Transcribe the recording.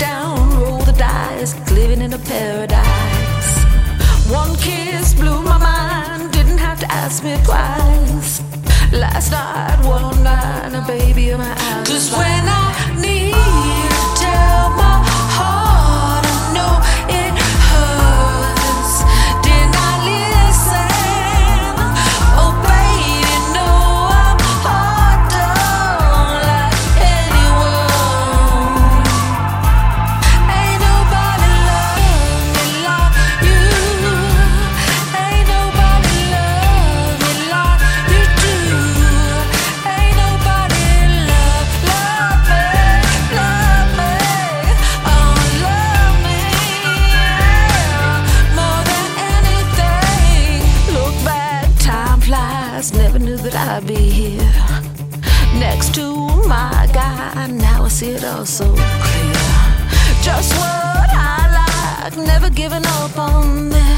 down, roll the dice, living in a paradise. One kiss blew my mind, didn't have to ask me twice. Last night, one night, a baby in my eyes. Cause when I never knew that I'd be here next to my guy. Now I see it all so clear. Just what I like, never giving up on this.